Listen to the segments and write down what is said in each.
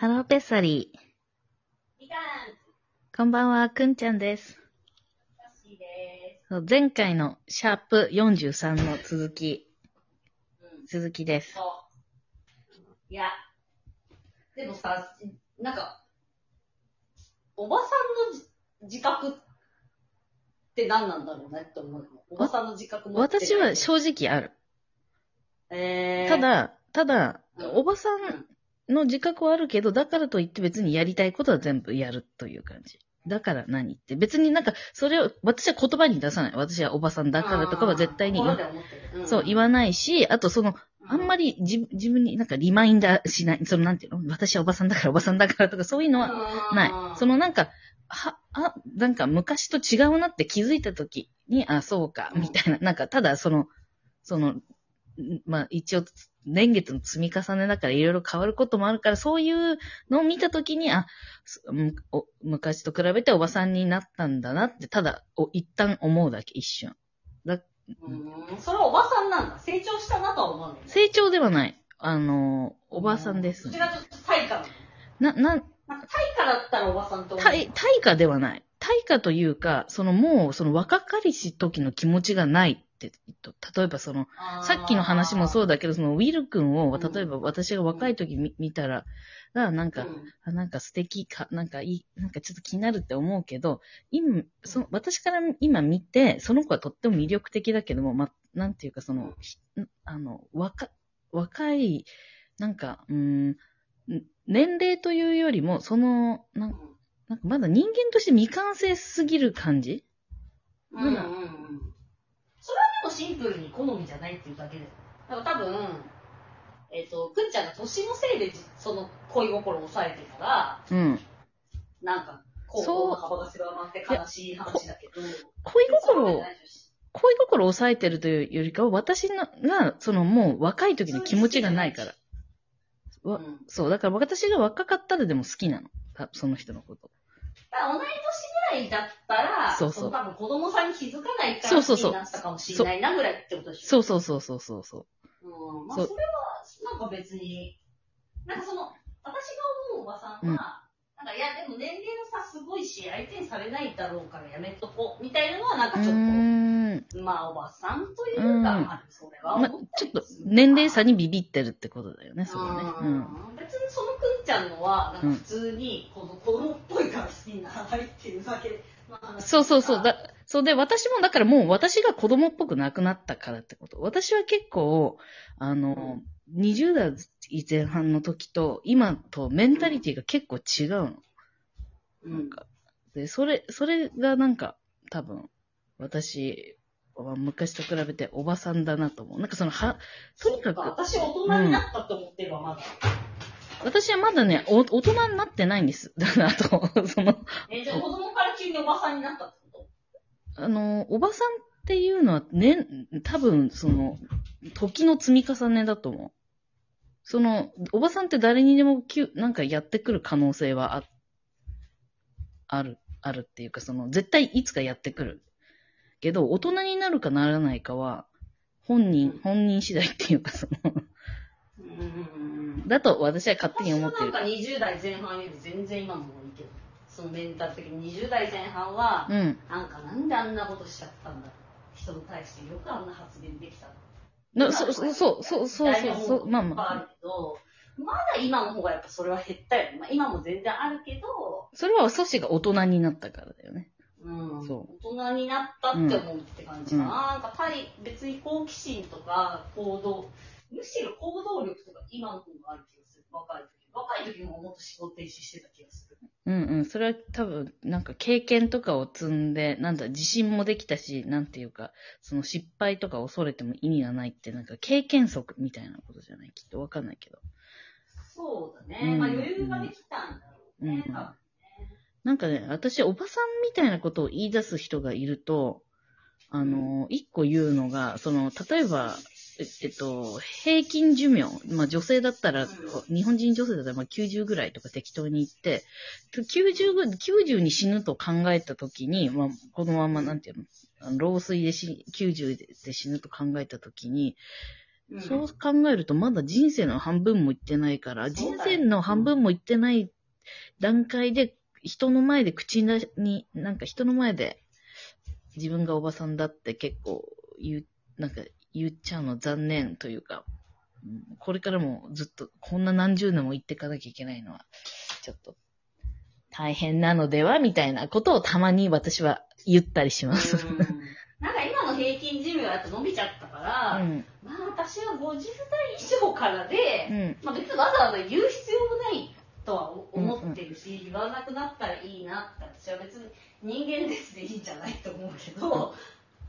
ハローペッサリー。みかん、こんばんは、くんちゃんです。でそう前回のシャープ43の続き、す。うん。続きです。いや、でもさ、なんか、おばさんのじ自覚って何なんだろうねって思うの。おばさんの自覚も。私は正直ある。えー、た、だ、ただうん、おばさんの自覚はあるけど、だからといって別にやりたいことは全部やるという感じ。だから何って。別になんか、それを、私は言葉に出さない。私はおばさんだからとかは絶対に言わ心で思ってる。そう、言わないし、あとその、あんまり自自分になんかリマインダーしない。そのなんていうの？私はおばさんだからおばさんだからとかそういうのはない。そのなんか、は、あ、なんか昔と違うなって気づいたときに、あ、そうか、うんみたいな。なんか、ただその、その、んまあ一応、年月の積み重ねだからいろいろ変わることもあるから、そういうのを見たときに、あ、昔と比べておばさんになったんだなって、ただ、お一旦思うだけ、一瞬。うん。それはおばさんなんだ。成長したなとは思うんだよね。成長ではない。あの、おばさんですそちらちょっと対価なの。な、な、なんか対価だったらおばさんと思う。対、対価ではない。対価というか、そのもう、その若かりし時の気持ちがないって、例えばその、さっきの話もそうだけど、そのウィル君を、うん。例えば私が若い時見見たら、あなんか、うん。あなんか素敵か、なんかいい、なんかちょっと気になるって思うけど、今、その私から今見て、その子はとっても魅力的だけども、ま、なんていうかその、ひあの、若、若い、なんか、うーん、ん年齢というよりも、その、なんなんかまだ人間として未完成すぎる感じ？うんうん。ンプルに好みじゃないっていうだけで。だから多分、えっ、と、くんちゃんが年のせいでその恋心を抑えてたら、うん。なんか、こう、そうの幅が狭まって悲しい話だけど。恋心を恋心を抑えてるというよりかは、私のが、そのもう若い時の気持ちがないから。わうんそう、だから私が若かったらでも好きなの。たその人のこと。同い年ぐらいだったら、そうそうの多分子供さんに気づかないからそうそうそうなったかもしれないなぐらいってことでしょ？そうそうそうそうそうそう。うん。まあ、それは、なんか別に、なんかその、私が思うおばさんは、うんなんか、いや、でも年齢の差すごいし、相手にされないだろうからやめとこう、みたいなのは、なんうかちょっ。と、まあ、おばさんというか、それはま思ったちょっと年齢差にビビってるってことだよね、それね。ううん。ん別にそのちゃんのは、なんか普通に、この子供っぽいから好きにならないっていうだけの話そうそうそう。だだ、そうで、私もだからもう私が子供っぽくなくなったからってこと。私は結構、あの、20代前半の時と今とメンタリティが結構違うの。うん。で、それ、それがなんか、多分、私は昔と比べておばさんだなと思う。なんかその、は、とにかく私大人になったと思ってるわ、まだ。私はまだね、お大人になってないんです。だから、あと、その、え、じゃあ子供から急におばさんになったってこと？あの、おばさんっていうのはね、多分、その、時の積み重ねだと思う。その、おばさんって誰にでもきゅ、なんかやってくる可能性はあ、ある、あるっていうか、その、絶対いつかやってくる。けど、大人になるかならないかは、本人、本人次第っていうか、その。だと私は勝手に思ってるなん。か20代前半より全然今の方がいいけど、そのメンタル的に20代前半は、うん。なんかなんであんなことしちゃったんだ人に対してよくあんな発言できたのなそうそうそう、そうそうそうまあまあ。まだ今の方がやっぱそれは減ったよね。まあ、今も全然あるけど、それは阻止が大人になったからだよね。うん、そ大人になったって思うって感じかな。うんなんか対、別に好奇心とか行動、むしろ行動力とか今の方がある気がする。若い時。若い時ももっと思考停止してた気がする。うんうん。それは多分、なんか経験とかを積んで、なんだ、自信もできたし、なんていうか、その失敗とか恐れても意味がないって、なんか経験則みたいなことじゃない？きっとわかんないけど。そうだね。うんまあ余裕ができたんだろうね。うん多分なんかね、私、おばさんみたいなことを言い出す人がいると、あの、一個言うのが、その、例えば、ええっと、平均寿命、まあ女性だったら、うん日本人女性だったらまあ90ぐらいとか適当に言って、90ぐ、90に死ぬと考えたときに、まあこのままなんていうの、老衰で死、90で死ぬと考えたときに、うん。そう考えるとまだ人生の半分も行ってないから、人生の半分も行ってない段階で、人の前で口に、なんか人の前で自分がおばさんだって結構言う、なんか言っちゃうの残念というか、うんこれからもずっとこんな何十年も言っていかなきゃいけないのは、ちょっと大変なのではみたいなことをたまに私は言ったりします。うんなんか今の平均寿命だと伸びちゃったから、うん。まあ私は50代以上からで、うん。まあ別にわざわざ言う必要もないとは思ってるし、言わなくなったらいいなって私は別に人間ですでいいんじゃないと思うけど、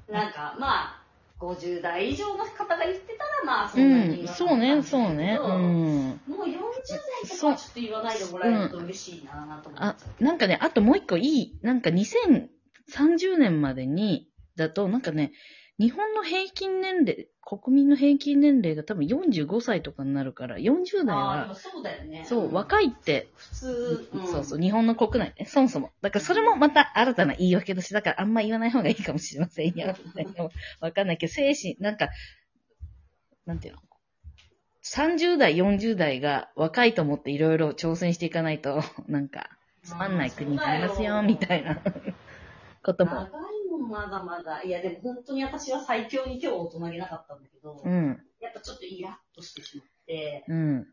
なんかまあ、50代以上の方が言ってたらまあそんなにうん。そうね、そうね。うん。もう40代とかはちょっと言わないでもらえると嬉しいなと思っあちゃ、う。なんかね、あともう一個いい、なんか2030年までに、だと、なんかね、日本の平均年齢、国民の平均年齢が多分45歳とかになるから、40代ああ、でもは、そうだよね。そう、ん若いって、普通、んそうそう、日本の国内ね、そもそも。だからそれもまた新たな言い訳として、だからあんま言わない方がいいかもしれませんよ。わかんないけど、精神、なんか、なんていうの？30代、40代が若いと思っていろいろ挑戦していかないと、なんか、つまんない国になりますよ、みたいな ことも。まだまだ。いや、でも本当に私は最強に今日大人げなかったんだけど、うん、やっぱちょっとイラッとしてしまって、うん、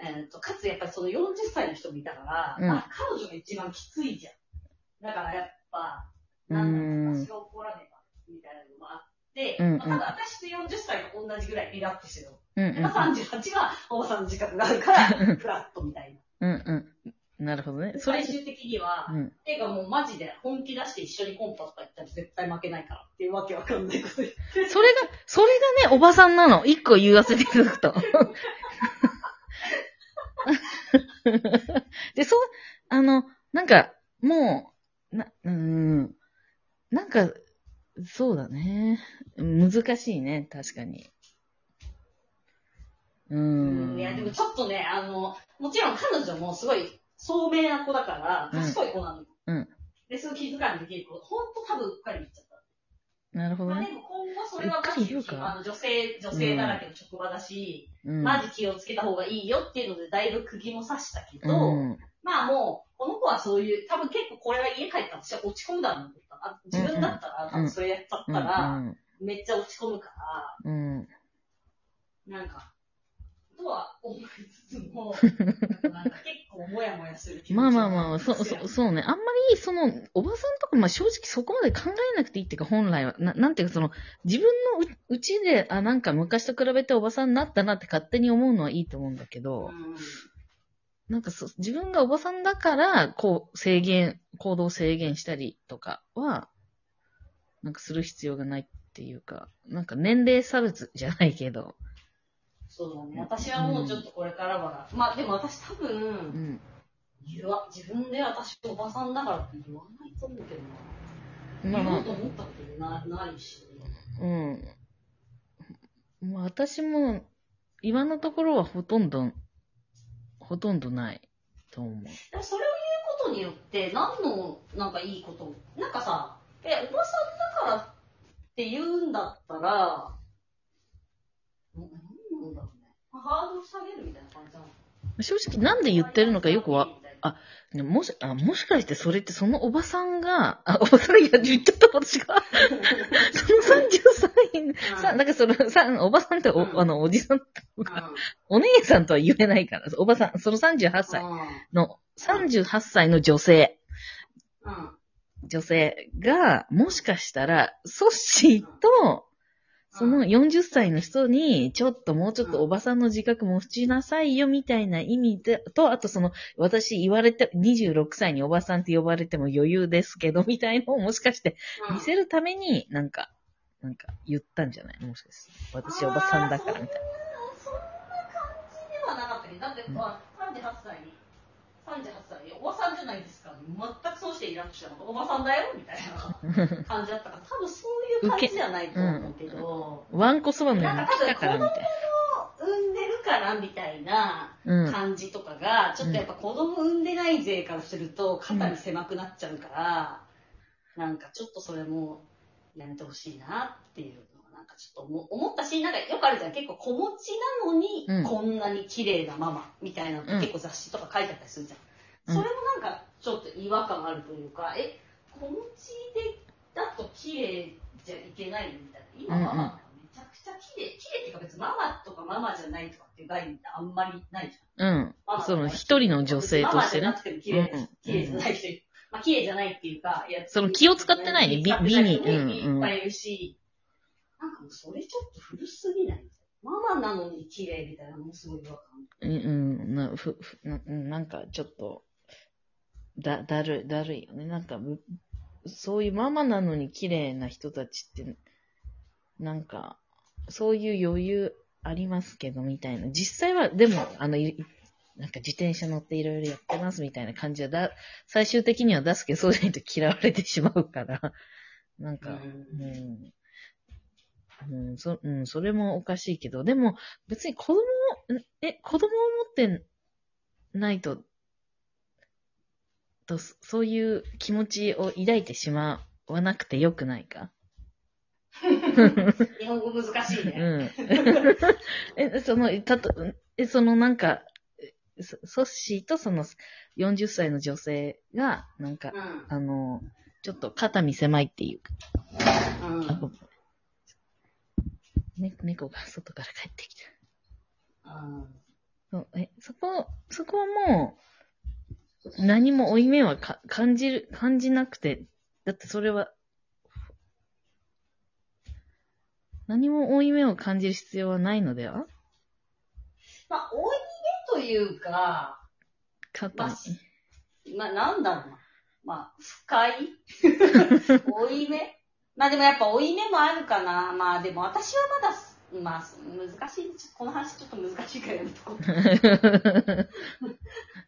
えーとかつやっぱりその40歳の人もいたから、うんまあ彼女が一番きついじゃん。だからやっぱ、うなんだろう、ん私、が怒らねば、みたいなのもあって、うんうんまあ、ただ私と40歳が同じぐらいイラッとしてるの。うん、うん、まあ、38はおばさんの自覚があるから、フラットみたいな。うん、うん。なるほどね。最、終的には、うん。てかもうマジで本気出して一緒にコンパとか行ったら絶対負けないからっていうわけわかんないこと言って。それが、それがね、おばさんなの。一個言わせていただくと。で、そう、あの、なんか、もう、な、うーん、なんか、そうだね。難しいね、確かに。うーん。いや、でもちょっとね、あの、もちろん彼女もすごい聡明な子だから、うん賢い子なの。うん。で、すぐ気遣いできる子。ほんと多分うっかり言っちゃった。なるほどまあでね。も今後それはうっかり言うかあの女性、女性だらけの職場だし、うん。マジ気をつけた方がいいよっていうので、だいぶ釘も刺したけど、うん。まあもう、この子はそういう、多分結構これは家帰ったら私は落ち込むだろうなと思った。あ自分だったら、多分それやっちゃったら、めっちゃ落ち込むから。なんか、とは思いつつも、なんか結構もやもやする気持ちまあまあまあ、そ、そうそ、そうね。あんまり、その、おばさんとか、まあ正直そこまで考えなくていいっていうか、本来は。ななんていうか、その、自分のううちで、あ、なんか昔と比べておばさんになったなって勝手に思うのはいいと思うんだけど、うんなんかそ、自分がおばさんだから、こう、制限、行動制限したりとかは、なんかする必要がないっていうか、なんか年齢差別じゃないけど、そうだね。私はもうちょっとこれからは、まあでも私多分、うん。言わ、自分で私おばさんだからって言わないと思うけどな。まあま言おうと思ったことなないし。あ、うん。まあ私も、今のところはほとんど、ほとんどないと思う。それを言うことによって、何の、なんかいいことなんかさ、え、おばさんだからって言うんだったら、な何なんだろうね。ハードル下げるみたいな感じなの？正直なんで言ってるのかよくわ、あでももし、あ、もしかしてそれってそのおばさんが、あ、おばさんいや、言っちゃった私が。その33歳、さ、なんかその、さ、おばさんってお、うんあの、おじさんとうんか、お姉さんとは言えないから、おばさん、その38歳の、38歳の女性、うん。うん。女性が、もしかしたら、ソッシーと、その40歳の人に、ちょっともうちょっとおばさんの自覚持ちなさいよ、みたいな意味で、と、あとその、私言われて、26歳におばさんって呼ばれても余裕ですけど、みたいのをもしかして見せるために、なんか、なんか言ったんじゃない？もしかして。私おばさんだから、みたいそんな感じではなかったけど、だって、まあ、38歳に、38歳に、おばさんじゃないですか、全くそうしてイラッとしたのおばさんだよ。みたいな感じだったから、多分そういう感じじゃないと思うけど、な。ワンコそばのように来たから、みたい産ん。でるからみたいなな。うん。感じとかが、ちょっとやっぱ子供産ん。でない勢からすると、肩に狭くなっちゃうから、なん。かちょっとそれもやめてほしいなっていうなんかちょっと思思ったし、なんかよくあるじゃん。結構子持ちなのにうん、こんなに綺麗なママみたいなのってうん結構雑誌とか書いてあったりするじゃん。うんそれもなんかちょっと違和感あるというか、え、子持ちでだと綺麗じゃいけないみたいな。今ママがめちゃくちゃ綺麗。綺麗っていうか別にママとかママじゃないとかっていう概念ってあんまりないじゃん。うん。ママその一人の女性としてねママじゃなくても綺麗うんうん綺麗じゃない人いる。まあ綺麗じゃないっていうか、いやその気を使ってないね美美にうんうんいっぱいいるし、なんかもうそれちょっと古すぎない？ママなのに綺麗みたいなのもすごい違和感。うん、うん、な、ふ、ふ、なうんなんかちょっと、だ、だるい、だるいよね。なんか、ぶそういうママなのに綺麗な人たちって、なんか、そういう余裕ありますけど、みたいな。実際は、でも、あの、いなんか自転車乗っていろいろやってますみたいな感じはだ、最終的には出すけど、そうじゃないと嫌われてしまうから、なんか、うん。うん、そ、うん、それもおかしいけど、でも、別に子供を、んえ、子供を持ってないと、と、そそういう気持ちを抱いてしまわなくてよくないか？日本語難しいね。うん。え、その、たと、え、そのなんか、ソッシーとその40歳の女性が、なんか、うん。あの、ちょっと肩身狭いっていうか、うん。ね、猫が外から帰ってきた。うんそうえ、そこ、そこはもう、何も負い目はか感じる、感じなくて、だってそれは、何も負い目を感じる必要はないのでは？まあ、追い目というか、肩に。まあ、なんだろうな。まあ、不快？追い目？まあでもやっぱ負い目もあるかな。まあでも私はまだ、まあ難しい。この話ちょっと難しいからやめとこう。